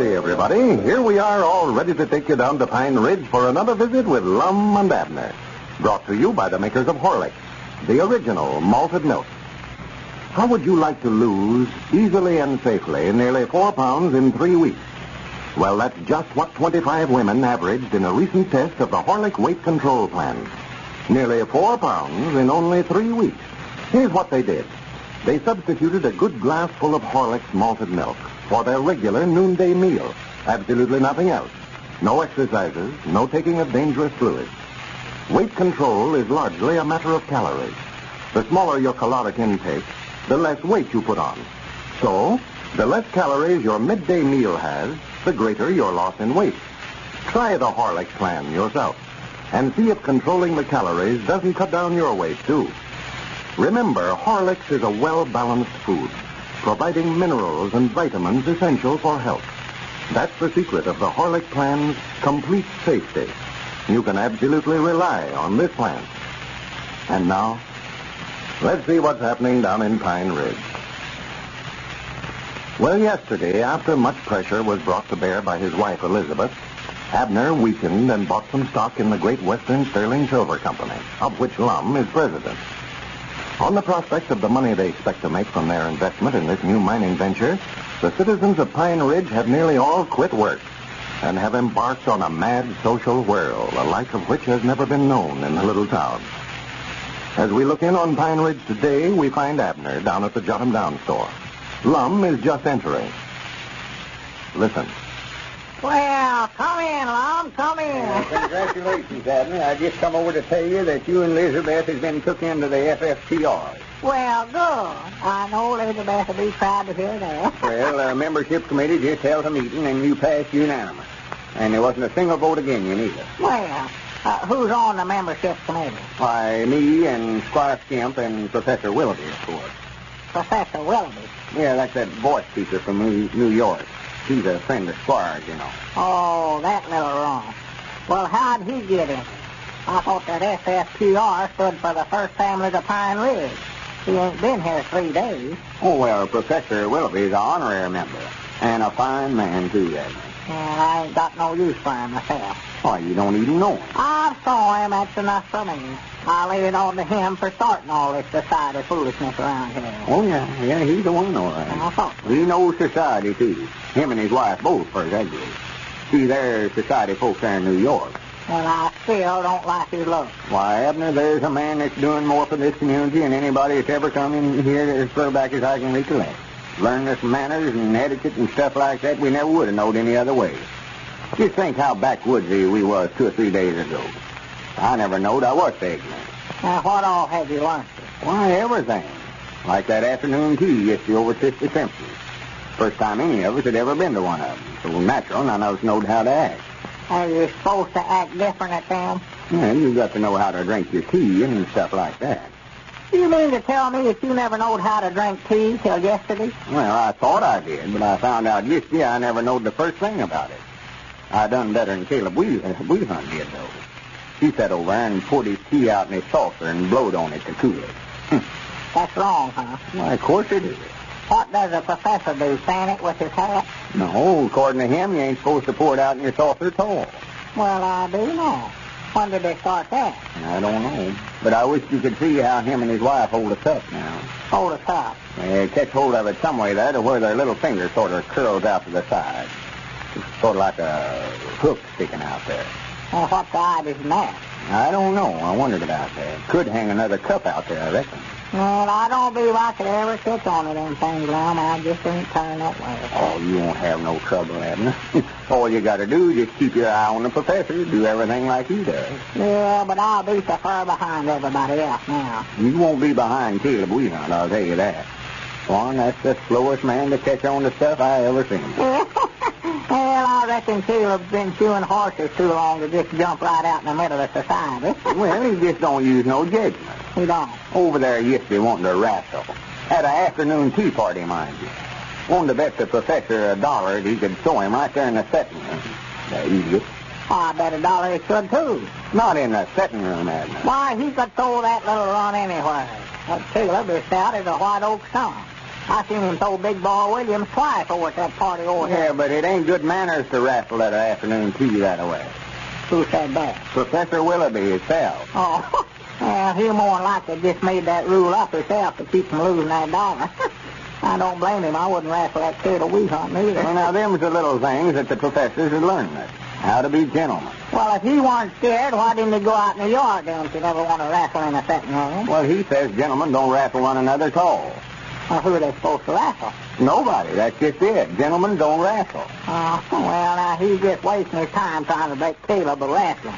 Howdy, everybody. Here we are, all ready to take you down to Pine Ridge for another visit with Lum and Abner. Brought to you by the makers of Horlicks, the original malted milk. How would you like to lose, easily and safely, nearly four pounds in three weeks? Well, that's just what 25 women averaged in a recent test of the Horlick Weight Control Plan. Nearly four pounds in only three weeks. Here's what they did. They substituted a good glass full of Horlick's malted milk for their regular noonday meal. Absolutely nothing else. No exercises, no taking of dangerous fluids. Weight control is largely a matter of calories. The smaller your caloric intake, the less weight you put on. So, the less calories your midday meal has, the greater your loss in weight. Try the Horlicks plan yourself and see if controlling the calories doesn't cut down your weight, too. Remember, Horlicks is a well-balanced food, providing minerals and vitamins essential for health. That's the secret of the Horlick plan's complete safety. You can absolutely rely on this plan. And now, let's see what's happening down in Pine Ridge. Well, yesterday, after much pressure was brought to bear by his wife, Elizabeth, Abner weakened and bought some stock in the Great Western Sterling Silver Company, of which Lum is president. On the prospect of the money they expect to make from their investment in this new mining venture, the citizens of Pine Ridge have nearly all quit work and have embarked on a mad social whirl, the like of which has never been known in the little town. As we look in on Pine Ridge today, we find Abner down at the Jot 'em Down store. Lum is just entering. Listen. Well, come in, Lum, come in. Congratulations, Abner. I just come over to tell you that you and Elizabeth has been took into the FFPR. well, good. I know Elizabeth will be proud to hear that. Well, the membership committee just held a meeting and you passed unanimous. And there wasn't a single vote against you neither. Well, uh, who's on the membership committee? Why, me and Squire Skimp and Professor Willoughby, of course. Professor Willoughby. Yeah, that's that voice teacher from New York. He's a friend of Squire's, you know. Oh, that little wrong. Well, how'd he get in? I thought that FFPR stood for the First Families of Pine Ridge. He ain't been here three days. Oh, well, Professor Willoughby's an honorary member. And a fine man, too, Abner. And I ain't got no use for him myself. Why, you don't even know him. I saw him, that's enough for me. I lay it on to him for starting all this society foolishness around here. Oh, yeah, yeah, he's the one, all right. I thought so. He knows society, too. Him and his wife both, for example. See, they're society folks there in New York. Well, I still don't like his look. Why, Abner, there's a man that's doing more for this community than anybody that's ever come in here as far back as I can recollect. Learned us manners and etiquette and stuff like that we never would have known any other way. Just think how backwoodsy we was two or three days ago. I never knowed I was so ignorant. Now, what all have you learned? Why, everything. Like that afternoon tea yesterday over at Sister Simpson's. First time any of us had ever been to one of them. So natural, none of us knowed how to act. Are you supposed to act different at them? Yeah, you got to know how to drink your tea and stuff like that. You mean to tell me that you never knowed how to drink tea till yesterday? Well, I thought I did, but I found out yesterday I never knowed the first thing about it. I done better than Caleb Wee- uh, Weehunt did, though. He sat over there and poured his tea out in his saucer and blowed on it to cool it. That's wrong, huh? Why, of course it is. What does a professor do? Fan it with his hat? No, according to him, you ain't supposed to pour it out in your saucer at all. Well, I do know. When did they start that? I don't know. But I wish you could see how him and his wife hold us up now. Hold us up. They catch hold of it some way there to where their little finger sort of curls out to the side. It's sort of like a hook sticking out there. Well, what's the idea in that? I don't know. I wondered about that. Could hang another cup out there, I reckon. Well, I don't believe I could ever catch on to them things, Lum. I just ain't turned that way. Oh, you won't have no trouble, Abner. All you got to do is just keep your eye on the professor. Do everything like he does. Yeah, but I'll be so far behind everybody else now. You won't be behind Caleb Weehunt, I'll tell you that. Warren, that's the slowest man to catch on to stuff I ever seen. well, I reckon Caleb's been chewing horses too long to just jump right out in the middle of society. Well, he just don't use no judgment. He don't. Over there yesterday wanting to wrestle. At an afternoon tea party, mind you. Wanted to bet the professor a dollar that he could throw him right there in the setting room. The idiot. I bet a dollar he could, too. Not in the setting room, Abner. Why, he could throw that little run anywhere. That Caleb is stout as a white oak stump. I seen him throw Big Ball Williams twice over at that party over Yeah, there. but it ain't good manners to raffle at an afternoon tea that way. Who said that? Professor Willoughby himself. Oh, Well, he more likely just made that rule up herself to keep from losing that dollar. I don't blame him. I wouldn't raffle that kid of wheat hunting either. Well, now, them's the little things that the professors are learning us. How to be gentlemen. Well, if he wasn't scared, why didn't he go out in the yard Don't he never want to raffle in a setting room? Well, he says gentlemen don't raffle one another at all. Well, who are they supposed to raffle? Nobody. That's just it. Gentlemen don't raffle. Oh, uh-huh. well, now he's just wasting his time trying to make Caleb a raffler.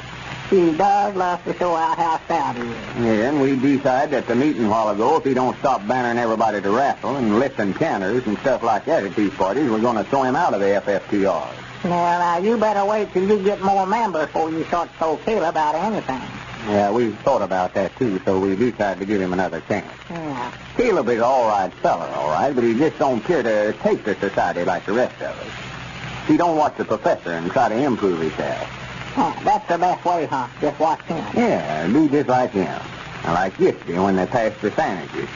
He does love to show out how stout he is. Yeah, then we decided at the meeting a while ago if he don't stop bannering everybody to raffle and lifting counters and stuff like that at these parties, we're going to throw him out of the FFPR. Well, now, you better wait till you get more members before you start to throw Caleb about anything. Yeah, we thought about that, too, so we decided to give him another chance. Yeah. Caleb is all right fella, all right, but he just don't care to take to society like the rest of us. He don't watch the professor and try to improve himself. Oh, that's the best way, huh? Just watch him. Yeah, do just like him. Like yesterday when they passed the sandwiches.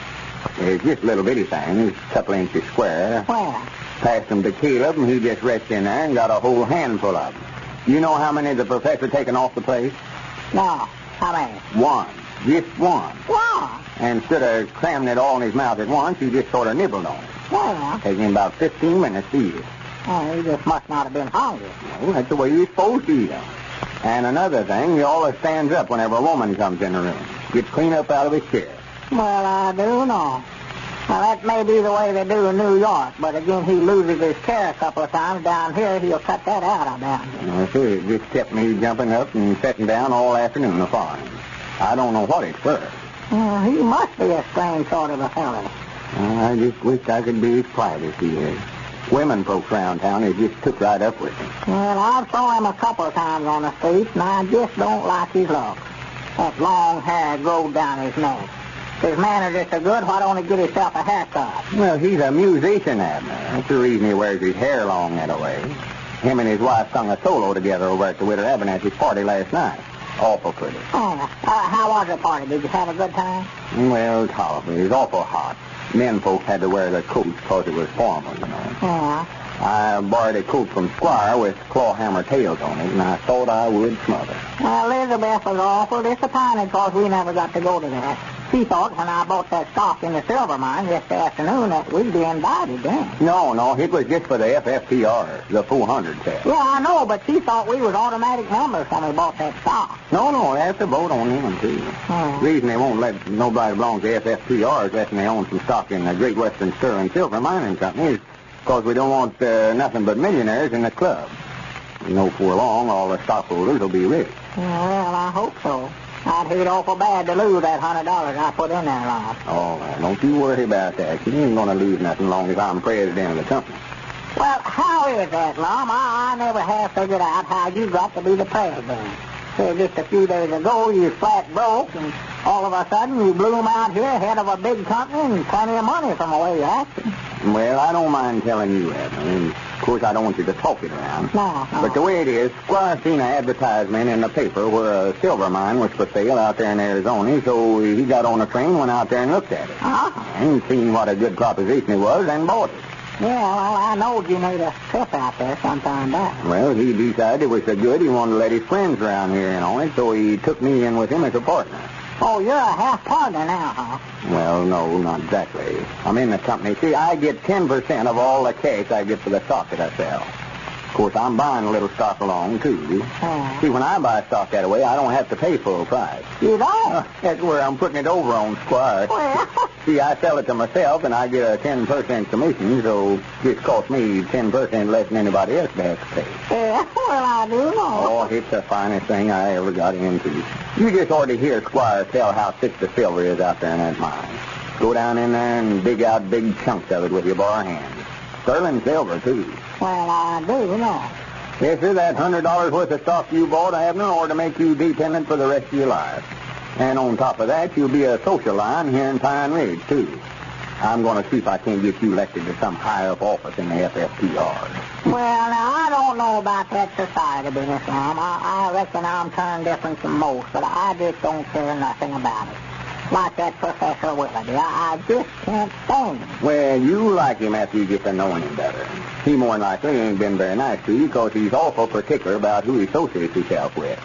It's just little bitty things, a couple inches square. Well, Passed them to Caleb, and he just reached in there and got a whole handful of them. You know how many the professor taken off the plate? no. How many? One. Just one. Wow. And instead of cramming it all in his mouth at once, he just sort of nibbled on it. Well, Taking him about 15 minutes to eat it. oh, he just must not have been hungry. Well, that's the way you're supposed to eat them. And another thing, he always stands up whenever a woman comes in the room. Gets clean up out of his chair. Well, I do know. Well, that may be the way they do in New York, but again, he loses his chair a couple of times. Down here, he'll cut that out, I bet. Well, sir, it just kept me jumping up and sitting down all afternoon upon him. I don't know what it's for. Well, he must be a strange sort of a fellow. I just wish I could be as quiet as he is. Women folks around town, they just took right up with him. Well, I've saw him a couple of times on the streets, and I just don't like his looks. That long hair growed down his neck. His manners are so good, why don't he get himself a haircut? Well, he's a musician, Abner. That's the reason he wears his hair long that way. Him and his wife sung a solo together over at the Widow Abernathy's party last night. Awful pretty. Oh, uh, how was the party? Did you have a good time? Well, tolerable. It was awful hot. Men folks had to wear their coats because it was formal, you know. Yeah. I borrowed a coat from Squire with clawhammer tails on it, and I thought I would smother. Well, Elizabeth was awful disappointed because we never got to go to that. She thought when I bought that stock in the silver mine yesterday afternoon that we'd be invited then. No, no, it was just for the FFPR, the 400 test. Yeah, I know, but she thought we was automatic members when we bought that stock. No, no, they have to vote on him, too. Hmm. reason they won't let nobody belong to FFPR is that they own some stock in the Great Western Sterling Silver Mining Company is because we don't want uh, nothing but millionaires in the club. You know, before long, all the stockholders will be rich. Well, I hope so. I'd hate awful bad to lose that hundred dollars I put in there, Lon. Oh, don't you worry about that. You ain't going to lose nothing long as I'm president of the company. Well, how is that, Lum? I, I never have figured out how you got to be the president. So just a few days ago, you flat broke, and all of a sudden you blew 'em out here head of a big company and plenty of money from the way you're acting. Well, I don't mind telling you that. I mean, course, I don't want you to talk it around. No, no. But the way it is, Squire seen an advertisement in the paper where a silver mine was for sale out there in Arizona, so he got on a train, went out there and looked at it. Uh-huh. And seen what a good proposition it was and bought it. Yeah, well, I knowed you made a trip out there sometime back. Well, he decided it was so good he wanted to let his friends around here in on it, so he took me in with him as a partner. Oh, you're a half partner now, huh? Well, no, not exactly. I'm in the company. See, I get 10% of all the cash I get for the stock that I sell. Of course, I'm buying a little stock along, too. Yeah. See, when I buy stock that way, I don't have to pay full price. You don't? That's where I'm putting it over on Squire. Well, See, I sell it to myself, and I get a 10% commission, so it costs me 10% less than anybody else has to pay. yeah, well, I do know. Oh, it's the finest thing I ever got into. You just ought to hear Squire tell how thick the silver is out there in that mine. Go down in there and dig out big chunks of it with your bare hands. Sterling silver, too. Well, I do know. Yes, sir, that hundred dollars worth of stock you bought, I have no order to make you dependent for the rest of your life. And on top of that, you'll be a social line here in Pine Ridge, too. I'm going to see if I can't get you elected to some higher up office in the FFPR. Well, now, I don't know about that society business, Lum. I, I reckon I'm turned different from most, but I just don't care nothing about it. like that Professor Willoughby. I, I just can't stand him. Well, you like him after you get to know him better. He more than likely ain't been very nice to you because he's awful particular about who he associates himself with.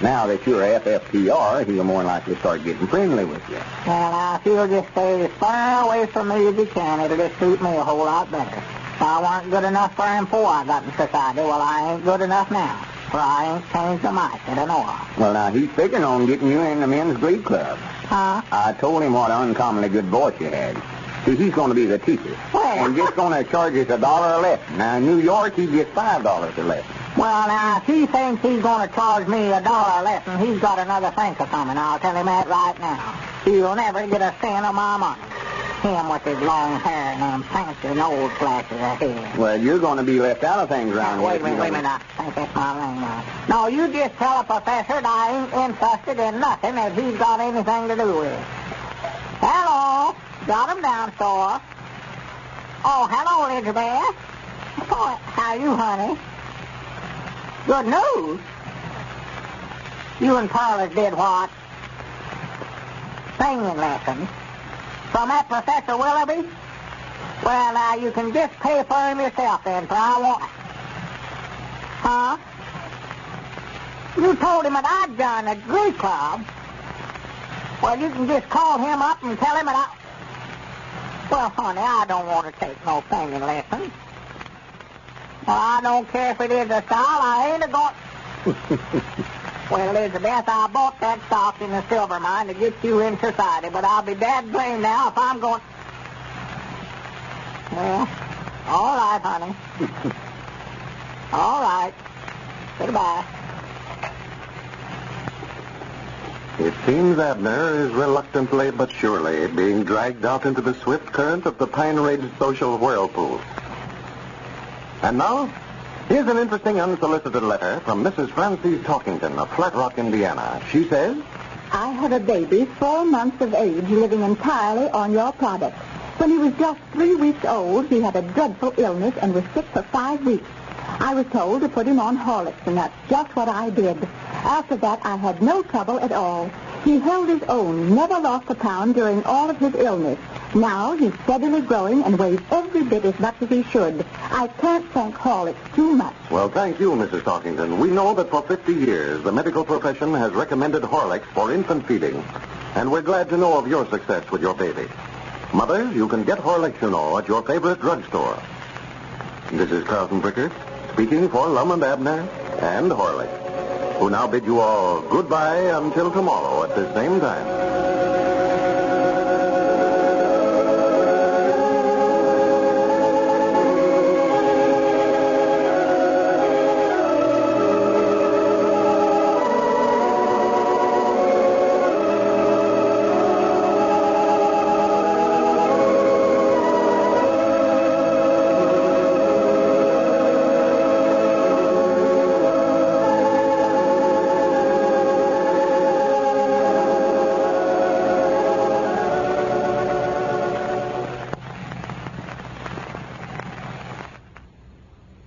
Now that you're FFPR, he'll more likely start getting friendly with you. Well, now, if you'll just stay as far away from me as you can, it'll just suit me a whole lot better. If I weren't good enough for him before I got in society, well, I ain't good enough now. For I ain't changed a mite that I know of. Well, now, he's figuring on getting you in the men's glee club. Huh? I told him what an uncommonly good voice you had. See, he's going to be the teacher. Well- And just going to charge us a dollar a lesson. Now, in New York, he gets five dollars a lesson. Well, now, if he thinks he's going to charge me a dollar a lesson, he's got another think of coming. I'll tell him that right now. He'll never get a cent of my money. Him with his long hair and them fancy nose flashes of hair. Well, you're going to be left out of things around here. wait minute, wait a minute. I think that's my now. No, you just tell a professor that I ain't interested in nothing that he's got anything to do with. Hello. Got him down, store. Oh, hello, Elizabeth. Oh, how are you, honey? Good news. You and Parlors did what? Singing lessons. From that Professor Willoughby? Well, now, you can just pay for him yourself then, for I want... Huh? You told him that I'd join the Glee Club. Well, you can just call him up and tell him that I... Well, honey, I don't want to take no singing lessons. Well, I don't care if it is a style. I ain't a going... well, Elizabeth, I bought that stock in the silver mine to get you in society, but I'll be dead blamed now if I'm going... Well, all right, honey. all right. Goodbye. It seems Abner is reluctantly but surely being dragged out into the swift current of the Pine Ridge social whirlpool. And now, here's an interesting unsolicited letter from Mrs. Frances Talkington of Flat Rock, Indiana. She says, I had a baby four months of age living entirely on your product. When he was just three weeks old, he had a dreadful illness and was sick for five weeks. I was told to put him on Horlicks, and that's just what I did. After that, I had no trouble at all. He held his own, never lost a pound during all of his illness. Now he's steadily growing and weighs every bit as much as he should. I can't thank Horlicks too much. Well, thank you, Mrs. Talkington. We know that for 50 years, the medical profession has recommended Horlicks for infant feeding. And we're glad to know of your success with your baby. Mothers, you can get Horlicks, you know, at your favorite drugstore. This is Carlton Brickert, speaking for Lum and Abner and Horlicks, who now bid you all goodbye until tomorrow at the same time.